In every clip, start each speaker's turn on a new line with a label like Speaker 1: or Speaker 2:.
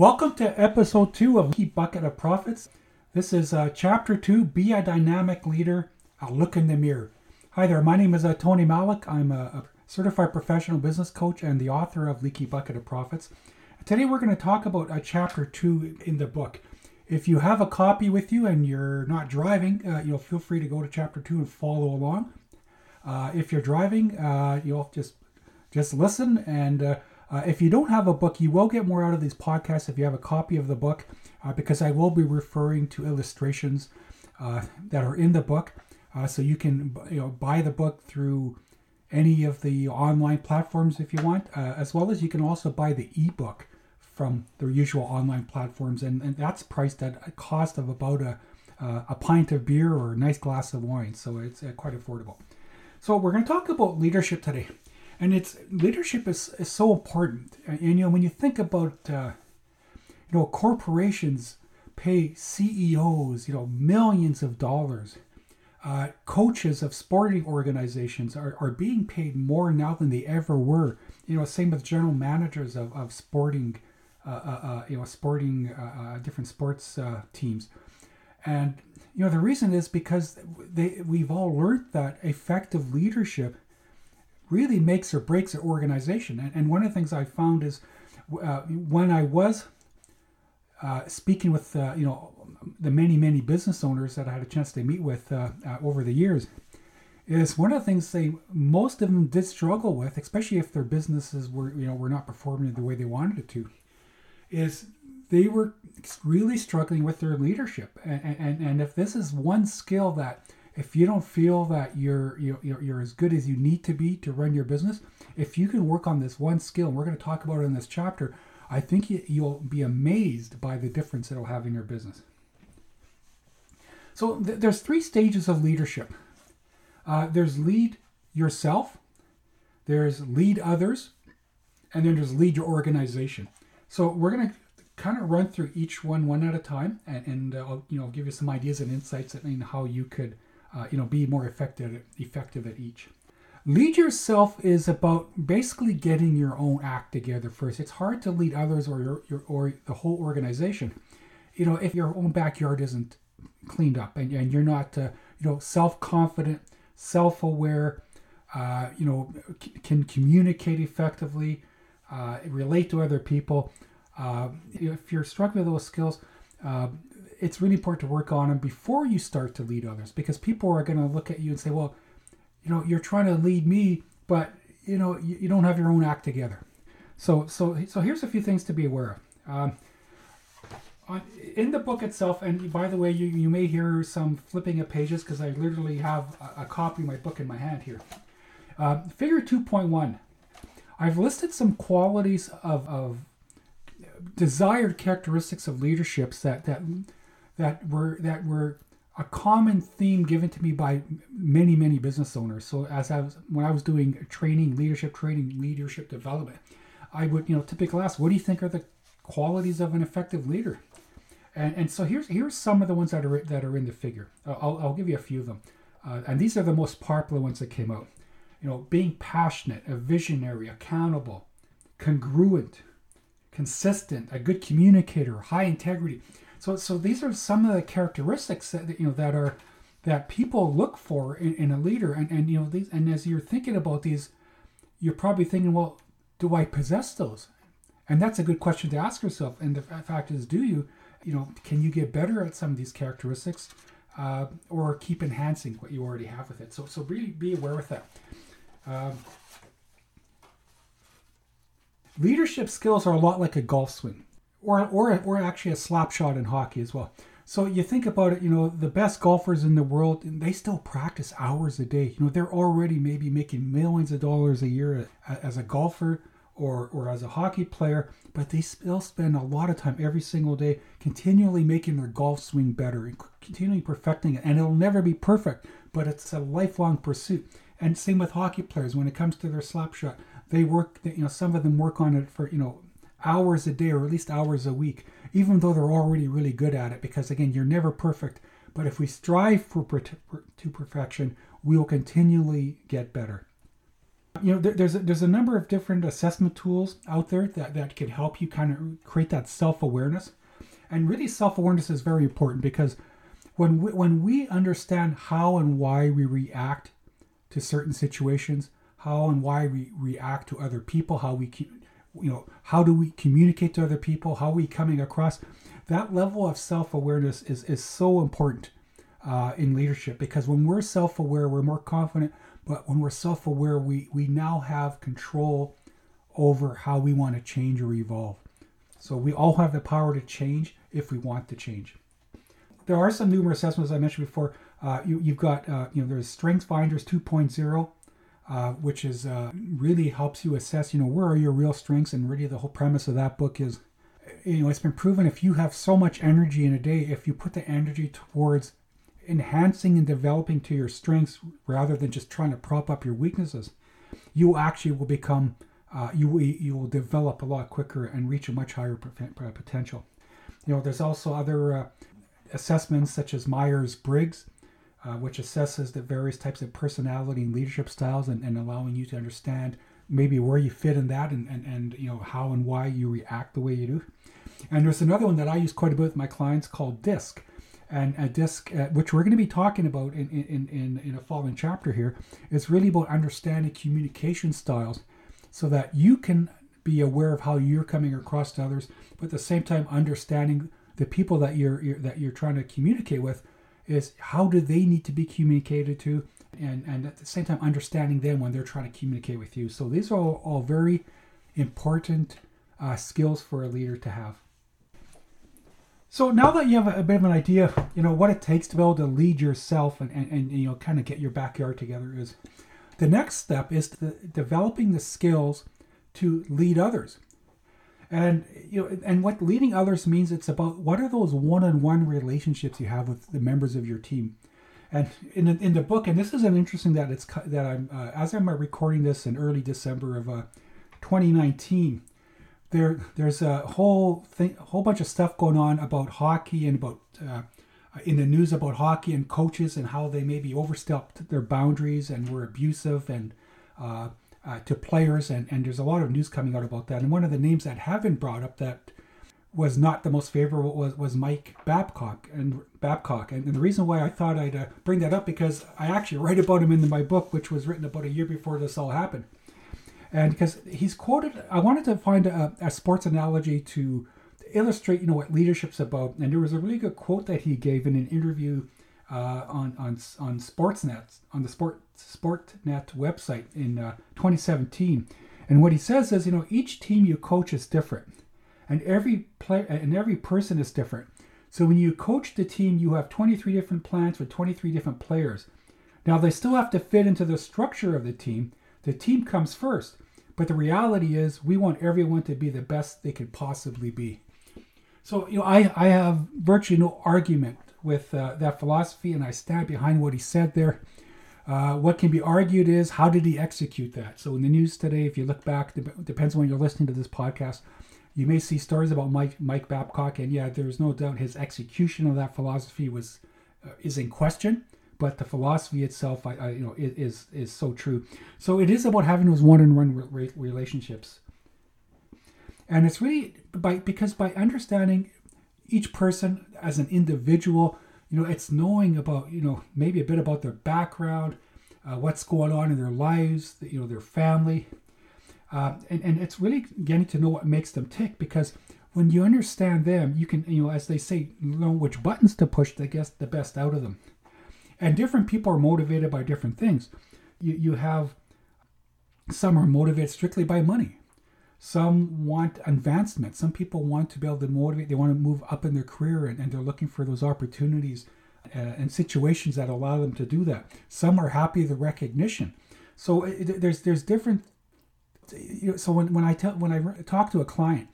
Speaker 1: Welcome to episode two of Leaky Bucket of Profits. This is uh, chapter two Be a Dynamic Leader, a Look in the Mirror. Hi there, my name is uh, Tony Malik. I'm a, a, certified professional business coach and the author of Leaky Bucket of Profits. Today we're going to talk about uh, chapter two in the book. If you have a copy with you and you're not driving, uh, you know, feel free to go to chapter two and follow along. Uh, if you're driving, uh, you'll just just listen and uh, uh, if you don't have a book, you will get more out of these podcasts if you have a copy of the book, uh, because I will be referring to illustrations uh, that are in the book. Uh, so you can you know buy the book through any of the online platforms if you want, uh, as well as you can also buy the ebook from the usual online platforms, and, and that's priced at a cost of about a a pint of beer or a nice glass of wine, so it's uh, quite affordable. So we're going to talk about leadership today and it's leadership is, is so important. And, and you know when you think about uh, you know corporations pay CEOs you know millions of dollars. Uh, coaches of sporting organizations are, are being paid more now than they ever were. You know, same with general managers of, of sporting, uh, uh, uh you know, sporting uh, different sports teams, and you know the reason is because they we've all learned that effective leadership really makes or breaks an organization. And, and one of the things I found is uh, when I was uh, speaking with uh, you know the many many business owners that I had a chance to meet with uh, uh, over the years, is one of the things they most of them did struggle with, especially if their businesses were you know were not performing the way they wanted it to, is they were really struggling with their leadership. And, and, and if this is one skill that if you don't feel that you're, you're you're as good as you need to be to run your business, if you can work on this one skill, and we're going to talk about it in this chapter, I think you'll be amazed by the difference it'll have in your business. So th- there's three stages of leadership. Uh, there's lead yourself, there's lead others, and then there's lead your organization. So we're going to kind of run through each one one at a time, and, and uh, I'll you know give you some ideas and insights in how you could uh, you know, be more effective effective at each. Lead yourself is about basically getting your own act together first. It's hard to lead others or your, your or the whole organization. You know, if your own backyard isn't cleaned up and, and you're not, uh, you know, self-confident, self-aware, uh, you know, c- can communicate effectively, uh, relate to other people. Uh, if you're struggling with those skills, uh, it's really important to work on them before you start to lead others because people are going to look at you and say, well, you know, you're trying to lead me, but you know, you, you don't have your own act together. So, so, so here's a few things to be aware of. Um, in the book itself, and by the way, you, you may hear some flipping of pages because I literally have a, a, copy of my book in my hand here. Uh, figure 2.1. I've listed some qualities of, of desired characteristics of leaderships that, that that were that were a common theme given to me by many many business owners. So as I was when I was doing training, leadership training, leadership development, I would you know typically ask, what do you think are the qualities of an effective leader? And, and so here's here's some of the ones that are that are in the figure. I'll, I'll give you a few of them, uh, and these are the most popular ones that came out. You know, being passionate, a visionary, accountable, congruent, consistent, a good communicator, high integrity. So, so these are some of the characteristics that you know that are that people look for in, in a leader, and and you know these, and as you're thinking about these, you're probably thinking, well, do I possess those? And that's a good question to ask yourself. And the fact is, do you? You know, can you get better at some of these characteristics, uh, or keep enhancing what you already have with it? So, so really be aware with that. Um, leadership skills are a lot like a golf swing or or or actually a slap shot in hockey as well. So you think about it, you know, the best golfers in the world, they still practice hours a day. You know, they're already maybe making millions of dollars a year as a golfer or or as a hockey player, but they still spend a lot of time every single day continually making their golf swing better and continually perfecting it. And it'll never be perfect, but it's a lifelong pursuit. And same with hockey players when it comes to their slap shot. They work, you know, some of them work on it for, you know, hours a day or at least hours a week, even though they're already really good at it. Because again, you're never perfect. But if we strive for to perfection, we will continually get better. You know, there, there's a, there's a number of different assessment tools out there that, that can help you kind of create that self awareness. And really, self awareness is very important because when we, when we understand how and why we react to certain situations, how and why we react to other people, how we you know how do we communicate to other people, how are we coming across, that level of self awareness is is so important uh, in leadership because when we're self aware, we're more confident. But when we're self aware, we we now have control over how we want to change or evolve. So we all have the power to change if we want to change. There are some numerous assessments I mentioned before. Uh, you, have got, uh, you know, there's Strengths Finders 2.0, uh, which is uh, really helps you assess, you know, where are your real strengths. And really, the whole premise of that book is, you know, it's been proven if you have so much energy in a day, if you put the energy towards enhancing and developing to your strengths rather than just trying to prop up your weaknesses, you actually will become, uh, you you will develop a lot quicker and reach a much higher potential. You know, there's also other uh, assessments such as Myers Briggs, uh, which assesses the various types of personality and leadership styles and, and allowing you to understand maybe where you fit in that and, and, and you know how and why you react the way you do. And there's another one that I use quite a bit with my clients called DISC. And a DISC, uh, which we're going to be talking about in, in, in, in a following chapter here, is really about understanding communication styles so that you can be aware of how you're coming across to others, but at the same time understanding the people that you're, you're that you're trying to communicate with is how do they need to be communicated to and, and at the same time understanding them when they're trying to communicate with you. So these are all, all very important uh, skills for a leader to have. So now that you have a, bit of an idea you know what it takes to be able to lead yourself and, and, and you know kind of get your backyard together is the next step is developing the skills to lead others and you know and what leading others means it's about what are those one-on-one relationships you have with the members of your team. And in the, in the book and this is an interesting that it's that i'm uh, as i'm recording this in early december of uh, 2019 there there's a whole thing a whole bunch of stuff going on about hockey and about uh, in the news about hockey and coaches and how they maybe overstepped their boundaries and were abusive and uh, uh, to players, and, and there's a lot of news coming out about that. And one of the names that have been brought up that was not the most favorable was, was Mike Babcock and Babcock. And, and the reason why I thought I'd uh, bring that up because I actually write about him in my book, which was written about a year before this all happened. And because he's quoted, I wanted to find a, a sports analogy to illustrate, you know, what leadership's about. And there was a really good quote that he gave in an interview uh, on on on Sportsnet on the Sport Sportnet website in uh, 2017. And what he says is, you know, each team you coach is different, and every player and every person is different. So when you coach the team, you have 23 different plans for 23 different players. Now they still have to fit into the structure of the team. The team comes first, but the reality is we want everyone to be the best they could possibly be. So you know, I I have virtually no argument with uh, that philosophy, and I stand behind what he said there. Uh, what can be argued is how did he execute that? So in the news today, if you look back, depends on when you're listening to this podcast, you may see stories about Mike Mike Babcock, and yeah, there's no doubt his execution of that philosophy was uh, is in question. But the philosophy itself, I, I, you know, is is so true. So it is about having those one-on-one re- relationships, and it's really by because by understanding each person as an individual. You know, it's knowing about, you know, maybe a bit about their background, uh, what's going on in their lives, you know, their family. Uh, and, and it's really getting to know what makes them tick because when you understand them, you can, you know, as they say, know which buttons to push to get the best out of them. And different people are motivated by different things. You, you have some are motivated strictly by money. Some want advancement. Some people want to be able to motivate. They want to move up in their career and, and they're looking for those opportunities uh, and situations that allow them to do that. Some are happy the recognition. So it, there's there's different. You know, so when, when I tell when I talk to a client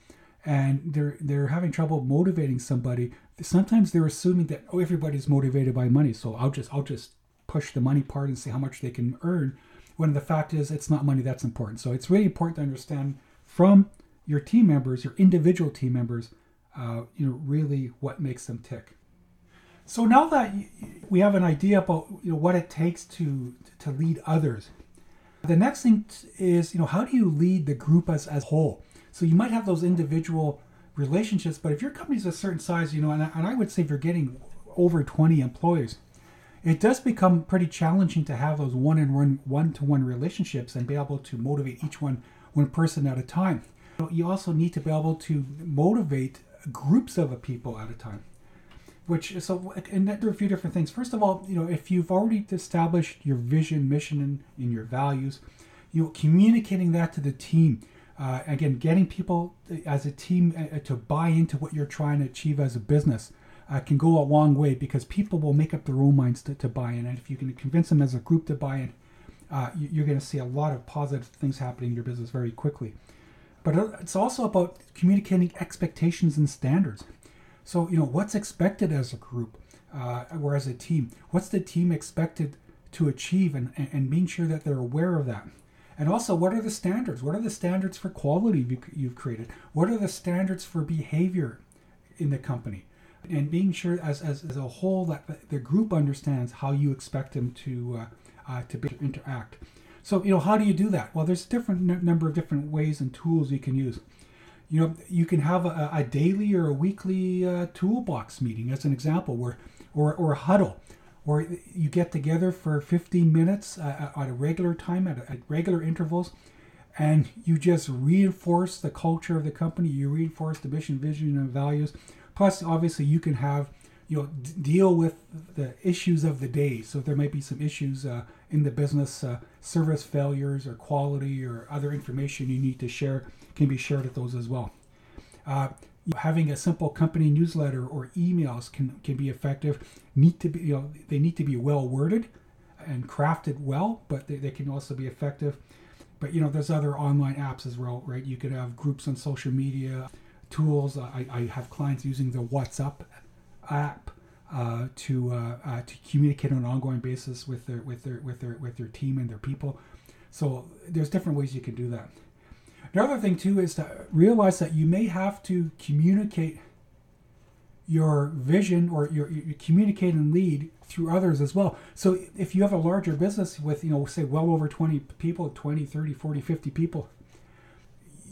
Speaker 1: and they're they're having trouble motivating somebody, sometimes they're assuming that oh everybody's motivated by money, so I'll just I'll just push the money part and see how much they can earn. When the fact is it's not money that's important. So it's really important to understand from your team members, your individual team members, uh, you know, really what makes them tick. So now that we have an idea about you know what it takes to to lead others, The next thing is, you know, how do you lead the group as, as a whole? So you might have those individual relationships, but if your company's a certain size, you know, and I, and I would say if you're getting over 20 employees, it does become pretty challenging to have those one and one one to one relationships and be able to motivate each one one person at a time. You also need to be able to motivate groups of people at a time. Which so and there are a few different things. First of all, you know, if you've already established your vision, mission, and, and your values, you know, communicating that to the team. Uh, again, getting people as a team uh, to buy into what you're trying to achieve as a business uh, can go a long way because people will make up their own minds to, to buy in. And if you can convince them as a group to buy in, uh, you're going to see a lot of positive things happening in your business very quickly. But uh, it's also about communicating expectations and standards. So, you know, what's expected as a group uh, or as a team? What's the team expected to achieve and, and, being sure that they're aware of that? And also, what are the standards? What are the standards for quality you've created? What are the standards for behavior in the company? And being sure, as, as, as a whole, that the group understands how you expect them to uh, uh, to be, interact. So, you know, how do you do that? Well, there's a different n- number of different ways and tools you can use. You know, you can have a, a daily or a weekly uh, toolbox meeting, as an example, where or or a huddle or you get together for 15 minutes uh, uh, at a regular time, at, at, regular intervals, and you just reinforce the culture of the company. You reinforce the mission, vision, and values. Plus, obviously, you can have you know d- deal with the issues of the day. So there might be some issues uh, in the business, uh, service failures or quality or other information you need to share can be shared at those as well. Uh, having a simple company newsletter or emails can, can be effective need to be you know they need to be well worded and crafted well but they, they can also be effective. But you know there's other online apps as well right? You could have groups on social media tools. I, I have clients using the whatsapp app uh, to uh, uh, to communicate on an ongoing basis with their with their with their with their team and their people so there's different ways you can do that the other thing too is to realize that you may have to communicate your vision or your, your communicate and lead through others as well. So if you have a larger business with, you know, say well over 20 people, 20, 30, 40, 50 people,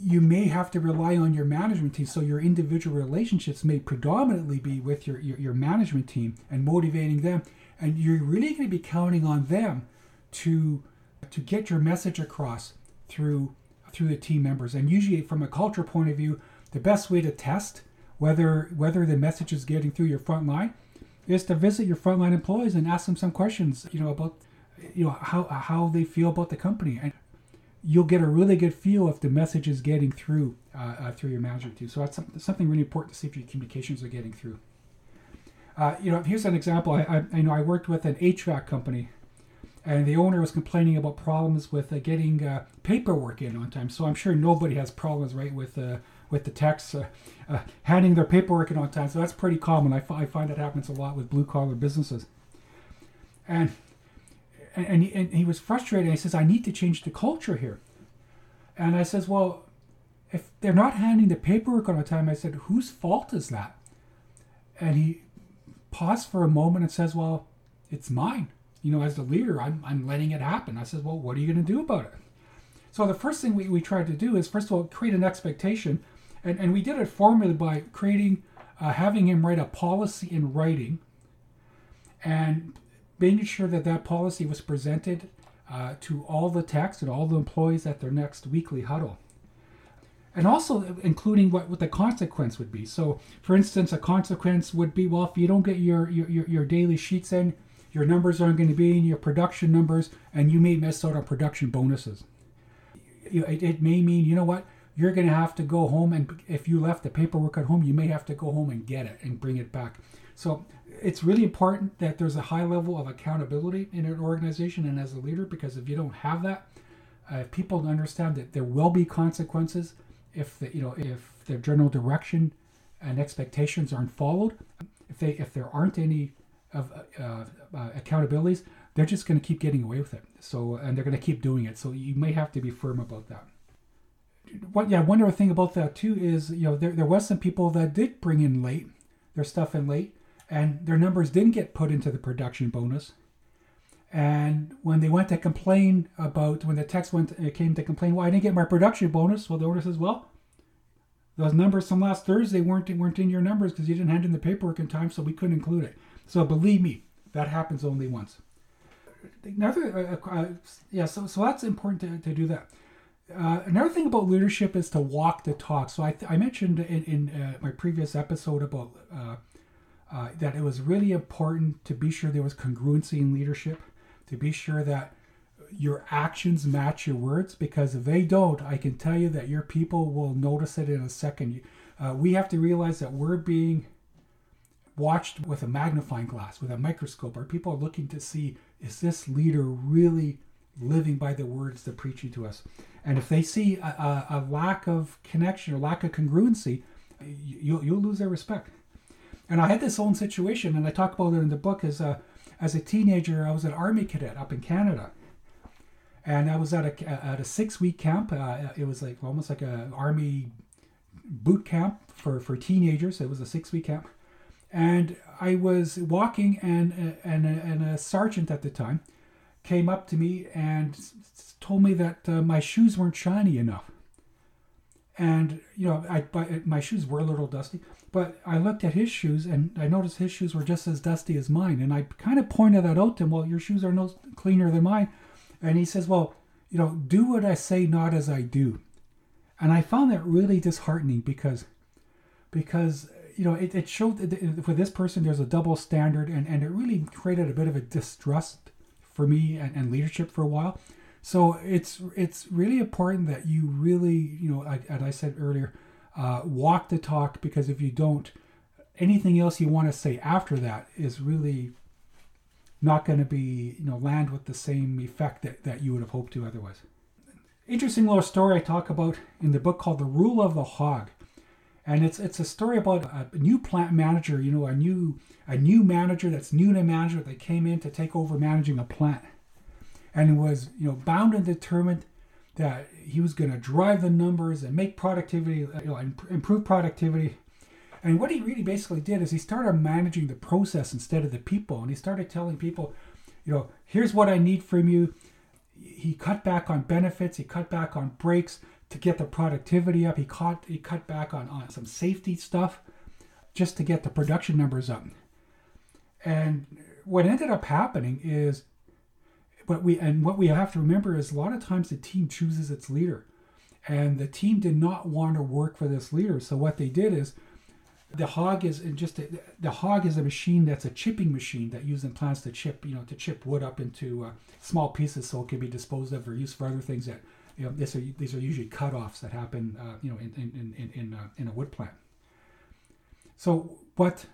Speaker 1: you may have to rely on your management team. So your individual relationships may predominantly be with your, your, your management team and motivating them. And you're really going to be counting on them to to get your message across through through the team members. And usually, from a culture point of view, the best way to test whether whether the message is getting through your front line is to visit your frontline employees and ask them some questions. You know about you know how how they feel about the company, and you'll get a really good feel if the message is getting through uh, uh, through your management too. So that's something really important to see if your communications are getting through. Uh, you know, here's an example. I, I, I know I worked with an HVAC company and the owner was complaining about problems with uh, getting uh, paperwork in on time. So I'm sure nobody has problems, right, with uh, with the techs handing their paperwork in on time. So that's pretty common. I, f- I find that happens a lot with blue collar businesses. And and he, and he was frustrated. He says, "I need to change the culture here." And I says, "Well, if they're not handing the paperwork on time," I said, "Whose fault is that?" And he paused for a moment and says, "Well, it's mine." you know, as the leader, I'm, I'm letting it happen. I said, well, what are you going to do about it? So the first thing we, we tried to do is, first of all, create an expectation. And, and we did it formally by creating, uh, having him write a policy in writing and making sure that that policy was presented uh, to all the techs and all the employees at their next weekly huddle. And also including what, what the consequence would be. So, for instance, a consequence would be well, if you don't get your, your, your daily sheets in, your numbers aren't going to be in your production numbers, and you may miss out on production bonuses. It, it may mean, you know what, you're going to have to go home, and if you left the paperwork at home, you may have to go home and get it and bring it back. So it's really important that there's a high level of accountability in an organization and as a leader, because if you don't have that, uh, if people understand that there will be consequences if the, you know if the general direction and expectations aren't followed, if they if there aren't any of uh, uh, accountabilities, they're just going to keep getting away with it. So, and they're going to keep doing it. So, you may have to be firm about that. What, yeah, one other thing about that too is, you know, there, there was some people that did bring in late, their stuff in late, and their numbers didn't get put into the production bonus. And when they went to complain about when the text went it came to complain, well, I didn't get my production bonus. Well, the owner says, well, those numbers from last Thursday weren't weren't in your numbers because you didn't hand in the paperwork in time, so we couldn't include it. So believe me, that happens only once. Another, uh, uh, yeah, so so that's important to, to do that. Uh, another thing about leadership is to walk the talk. So I, I mentioned in, in uh, my previous episode about uh, that it was really important to be sure there was congruency in leadership, to be sure that your actions match your words, because if they don't, I can tell you that your people will notice it in a second. Uh, we have to realize that we're being watched with a magnifying glass, with a microscope. Our people are looking to see is this leader really living by the words they're preaching to us? And if they see a, a, a lack of connection or lack of congruency, you'll, you'll lose their respect. And I had this own situation, and I talk about it in the book. As a as a teenager, I was an army cadet up in Canada, and I was at a at a six week camp. Uh, it was like almost like a army boot camp for for teenagers. It was a six week camp, and I was walking, and and and a sergeant at the time came up to me and told me that uh, my shoes weren't shiny enough. And you know, I, my shoes were a little dusty, but I looked at his shoes and I noticed his shoes were just as dusty as mine. And I kind of pointed that out to him. Well, your shoes are no cleaner than mine. And he says, Well, you know, do what I say, not as I do. And I found that really disheartening because, because you know, it, it showed that for this person there's a double standard, and, and it really created a bit of a distrust for me and, and leadership for a while. So it's it's really important that you really, you know, like, as I said earlier, uh, walk the talk because if you don't, anything else you want to say after that is really not going to be, you know, land with the same effect that, that you would have hoped to otherwise. Interesting little story I talk about in the book called The Rule of the Hog. And it's it's a story about a new plant manager, you know, a new a new manager that's new to management that came in to take over managing a plant. And was, you know, bound and determined that he was going to drive the numbers and make productivity, uh, you know, improve productivity. And what he really basically did is he started managing the process instead of the people. And he started telling people, you know, here's what I need from you. He cut back on benefits, he cut back on breaks to get the productivity up. He cut he cut back on, on some safety stuff just to get the production numbers up. And what ended up happening is but we and what we have to remember is a lot of times the team chooses its leader. And the team did not want to work for this leader. So what they did is the hog is just a, the hog is a machine that's a chipping machine that uses plants to chip you know to chip wood up into uh, small pieces so it can be disposed of or used for other things that you know these are these are usually cut-offs that happen uh, you know in in in in, uh, in a wood plant. So what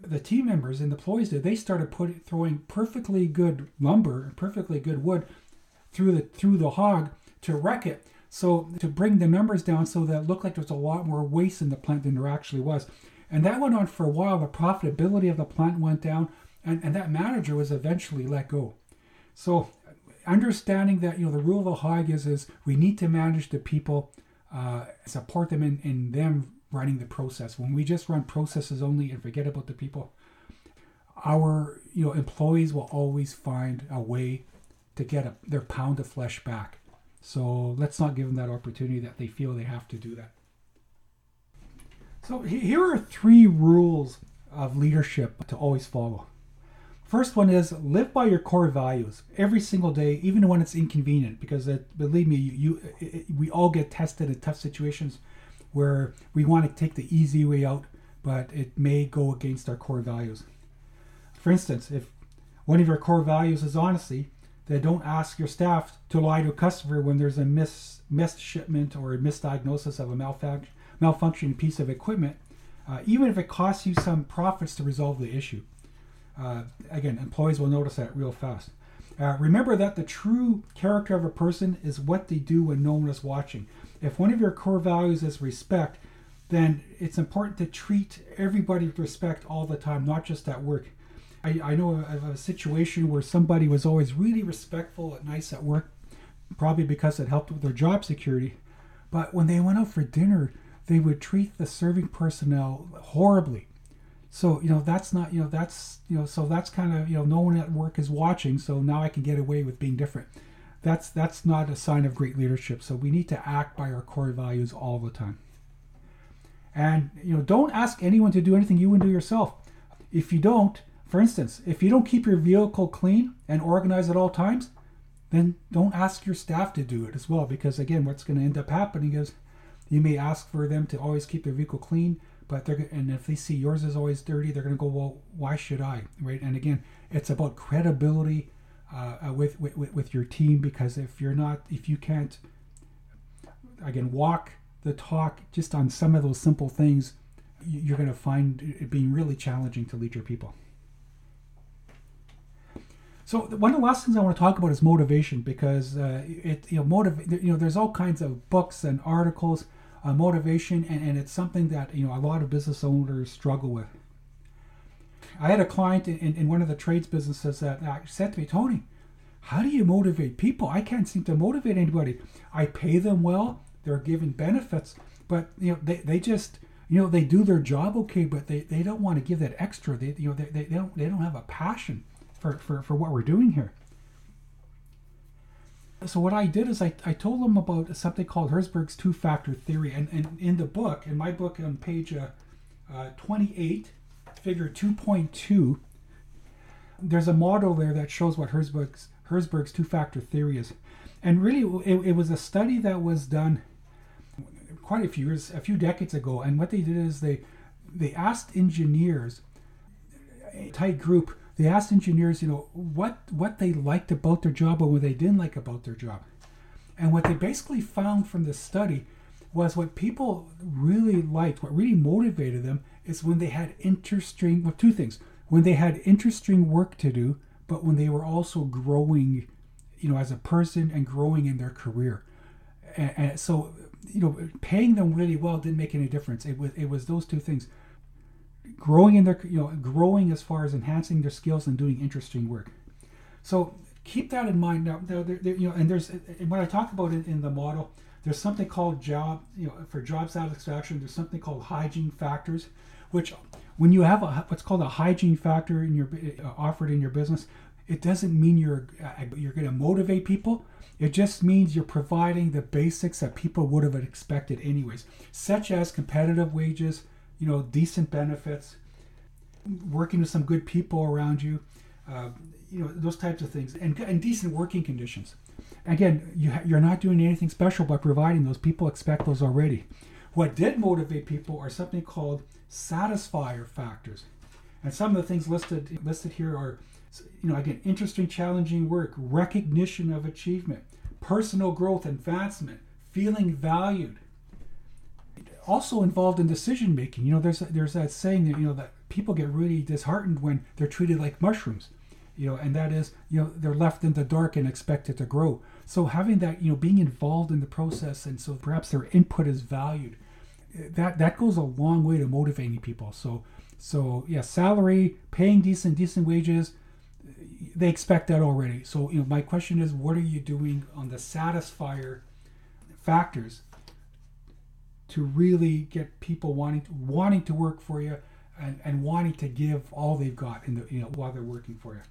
Speaker 1: the team members and the employees did, they started putting throwing perfectly good lumber, perfectly good wood through the through the hog to wreck it. So to bring the numbers down so that it looked like there was a lot more waste in the plant than there actually was. And that went on for a while. The profitability of the plant went down and, and that manager was eventually let go. So understanding that you know the rule of the hog is is we need to manage the people, uh, support them in, in them running the process. When we just run processes only and forget about the people, our you know employees will always find a way to get a, their pound of flesh back. So let's not give them that opportunity that they feel they have to do that. So here are three rules of leadership to always follow. First one is live by your core values every single day, even when it's inconvenient. Because it, believe me, you, you it, we all get tested in tough situations where we want to take the easy way out, but it may go against our core values. For instance, if one of your core values is honesty, then don't ask your staff to lie to a customer when there's a miss, missed shipment or a misdiagnosis of a malfunction, malfunctioning piece of equipment, uh, even if it costs you some profits to resolve the issue. Uh, again, employees will notice that real fast. Uh, remember that the true character of a person is what they do when no one is watching if one of your core values is respect, then it's important to treat everybody with respect all the time, not just at work. I, I know of a situation where somebody was always really respectful and nice at work, probably because it helped with their job security. But when they went out for dinner, they would treat the serving personnel horribly. So you know that's not you know that's you know so that's kind of you know no one at work is watching. So now I can get away with being different. That's that's not a sign of great leadership. So we need to act by our core values all the time. And you know don't ask anyone to do anything you wouldn't do yourself. If you don't, for instance, if you don't keep your vehicle clean and organized at all times, then don't ask your staff to do it as well. Because again, what's going to end up happening is you may ask for them to always keep their vehicle clean, but they're and if they see yours is always dirty, they're going to go, well, why should I? Right? And again, it's about credibility uh, uh with, with with your team because if you're not, if you can't, again, walk the talk just on some of those simple things, you're going to find it being really challenging to lead your people. So one of the last things I want to talk about is motivation because uh, it you know motive you know there's all kinds of books and articles uh, motivation, and, and it's something that you know a lot of business owners struggle with. I had a client in, in one of the trades businesses that said to me, Tony, how do you motivate people? I can't seem to motivate anybody. I pay them well, they're given benefits, but you know they, they just you know they do their job okay, but they, they don't want to give that extra. They you know they, they, don't they don't have a passion for, for, for what we're doing here so what I did is I, I told them about something called Herzberg's two-factor theory, and, and in the book, in my book on page uh, uh, 28, figure 2.2, there's a model there that shows what Herzberg's Herzberg's two-factor theory is, and really it, it was a study that was done quite a few years, a few decades ago, and what they did is they they asked engineers, a tight group, they asked engineers, you know, what what they liked about their job or what they didn't like about their job. And what they basically found from this study was what people really liked, what really motivated them, is when they had interesting well, two things. When they had interesting work to do, but when they were also growing, you know, as a person and growing in their career. And, and so, you know, paying them really well didn't make any difference. It was it was those two things growing in their you know growing as far as enhancing their skills and doing interesting work. So keep that in mind. Now there, you know and there's and when i talk about it in the model there's something called job you know for job satisfaction there's something called hygiene factors which when you have a, what's called a hygiene factor in your uh, offered in your business it doesn't mean you're uh, you're going to motivate people. It just means you're providing the basics that people would have expected anyways such as competitive wages you know, decent benefits, working with some good people around you, uh, you know, those types of things, and, and decent working conditions. Again, you ha- you're not doing anything special by providing those. People expect those already. What did motivate people are something called satisfier factors, and some of the things listed listed here are, you know, again, interesting, challenging work, recognition of achievement, personal growth, advancement, feeling valued, also involved in decision making. You know, there's there's that saying that you know that people get really disheartened when they're treated like mushrooms. You know, and that is you know they're left in the dark and expected to grow. So having that you know being involved in the process and so perhaps their input is valued. That that goes a long way to motivating people. So so yeah, salary, paying decent decent wages, they expect that already. So you know my question is, what are you doing on the satisfier factors to really get people wanting to, wanting to work for you and, and wanting to give all they've got in the you know while they're working for you.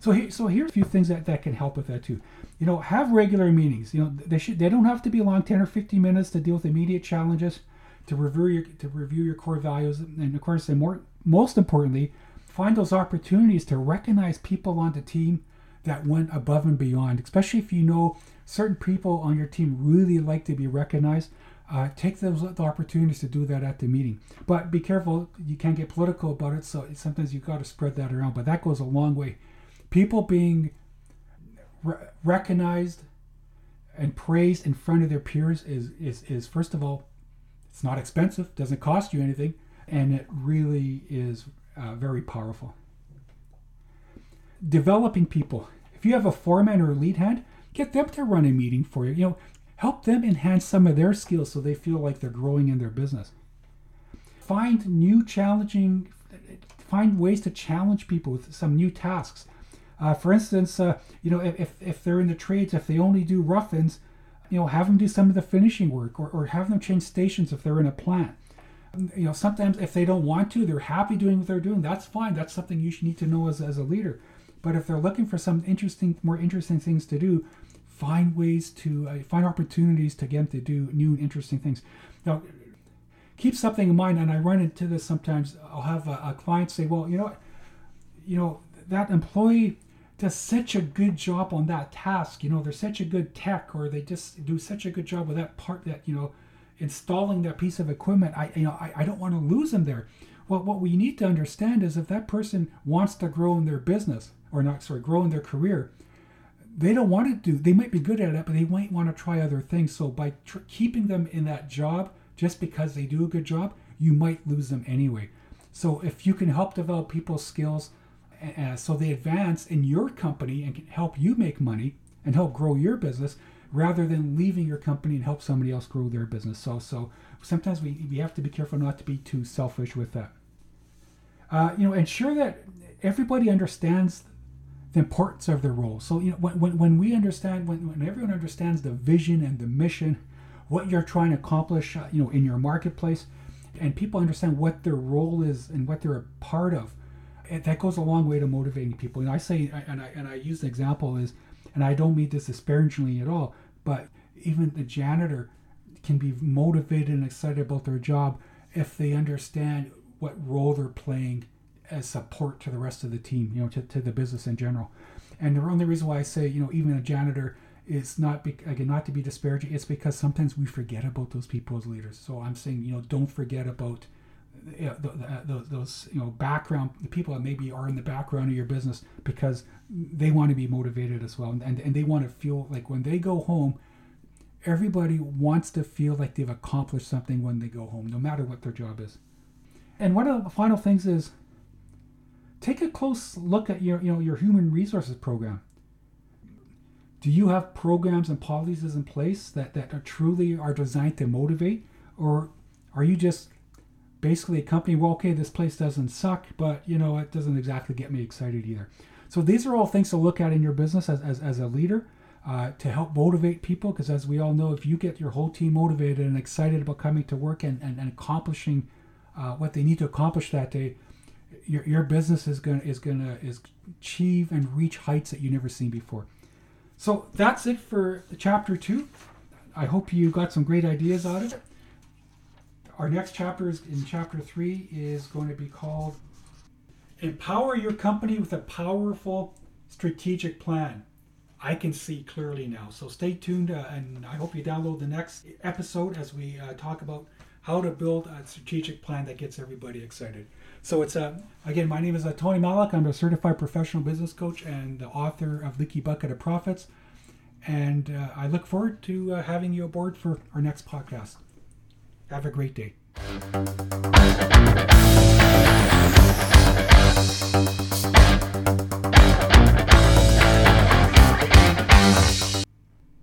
Speaker 1: So here, so here's a few things that, that can help with that too. You know, have regular meetings. You know, they should they don't have to be long, 10 or 15 minutes to deal with immediate challenges, to review your to review your core values, and of course, and more most importantly, find those opportunities to recognize people on the team that went above and beyond. Especially if you know certain people on your team really like to be recognized. Uh, take those opportunities to do that at the meeting. But be careful, you can't get political about it, so sometimes you've got to spread that around. But that goes a long way. People being re- recognized and praised in front of their peers is, is, is, first of all, it's not expensive, doesn't cost you anything, and it really is uh, very powerful. Developing people. If you have a foreman or a lead hand, get them to run a meeting for you. You know, help them enhance some of their skills so they feel like they're growing in their business. Find new challenging, find ways to challenge people with some new tasks. Uh, for instance, uh, you know, if, if they're in the trades, if they only do rough-ins, you know, have them do some of the finishing work or, or have them change stations if they're in a plant. You know, sometimes if they don't want to, they're happy doing what they're doing. That's fine. That's something you should need to know as, as a leader. But if they're looking for some interesting, more interesting things to do, find ways to uh, find opportunities to get them to do new and interesting things. Now, keep something in mind, and I run into this sometimes. I'll have a, a client say, "Well, you know, you know that employee does such a good job on that task. You know, they're such a good tech, or they just do such a good job with that part that you know, installing that piece of equipment. I you know I, I don't want to lose them there. Well, what we need to understand is if that person wants to grow in their business, or not, sorry, grow in their career, they don't want to do. They might be good at it, but they might want to try other things. So by tr- keeping them in that job just because they do a good job, you might lose them anyway. So if you can help develop people's skills uh, so they advance in your company and can help you make money and help grow your business rather than leaving your company and help somebody else grow their business. So so sometimes we, we have to be careful not to be too selfish with that. Uh, you know, ensure that everybody understands the importance of their role. So you know, when, when, when we understand, when, when everyone understands the vision and the mission what you're trying to accomplish, uh, you know, in your marketplace, and people understand what their role is and what they're a part of. It, that goes a long way to motivating people. And I say, and I and I use the example is, and I don't mean this disparagingly at all, but even the janitor can be motivated and excited about their job if they understand what role they're playing as support to the rest of the team, you know, to, to the business in general. And the only reason why I say, you know, even a janitor is not be, again not to be disparaging it's because sometimes we forget about those people as leaders. So i'm saying you know don't forget about you know, the, the, uh, those you know background the people that maybe are in the background of your business because they want to be motivated as well. And, and they want to feel like when they go home everybody wants to feel like they've accomplished something when they go home no matter what their job is. And one of the final things is take a close look at your you know your human resources program. Do you have programs and policies in place that, that are truly are designed to motivate? Or are you just basically a company well okay this place doesn't suck but you know it doesn't exactly get me excited either? So these are all things to look at in your business as, as, as a leader uh, to help motivate people. Because as we all know if you get your whole team motivated and excited about coming to work and, and, and accomplishing uh, what they need to accomplish that day your, your business is gonna is gonna is achieve and reach heights that you never seen before so that's it for chapter two. I hope you got some great ideas out of it. Our next chapter is in chapter three is going to be called Empower Your Company with a Powerful Strategic Plan. I can see clearly now. So stay tuned uh, and I hope you download the next episode as we uh, talk about how to build a strategic plan that gets everybody excited. So it's a again. My name is uh, Tony Malik. I'm a certified professional business coach and the author of Leaky Bucket of Profits. And uh, I look forward to uh, having you aboard for our next podcast. Have a great day.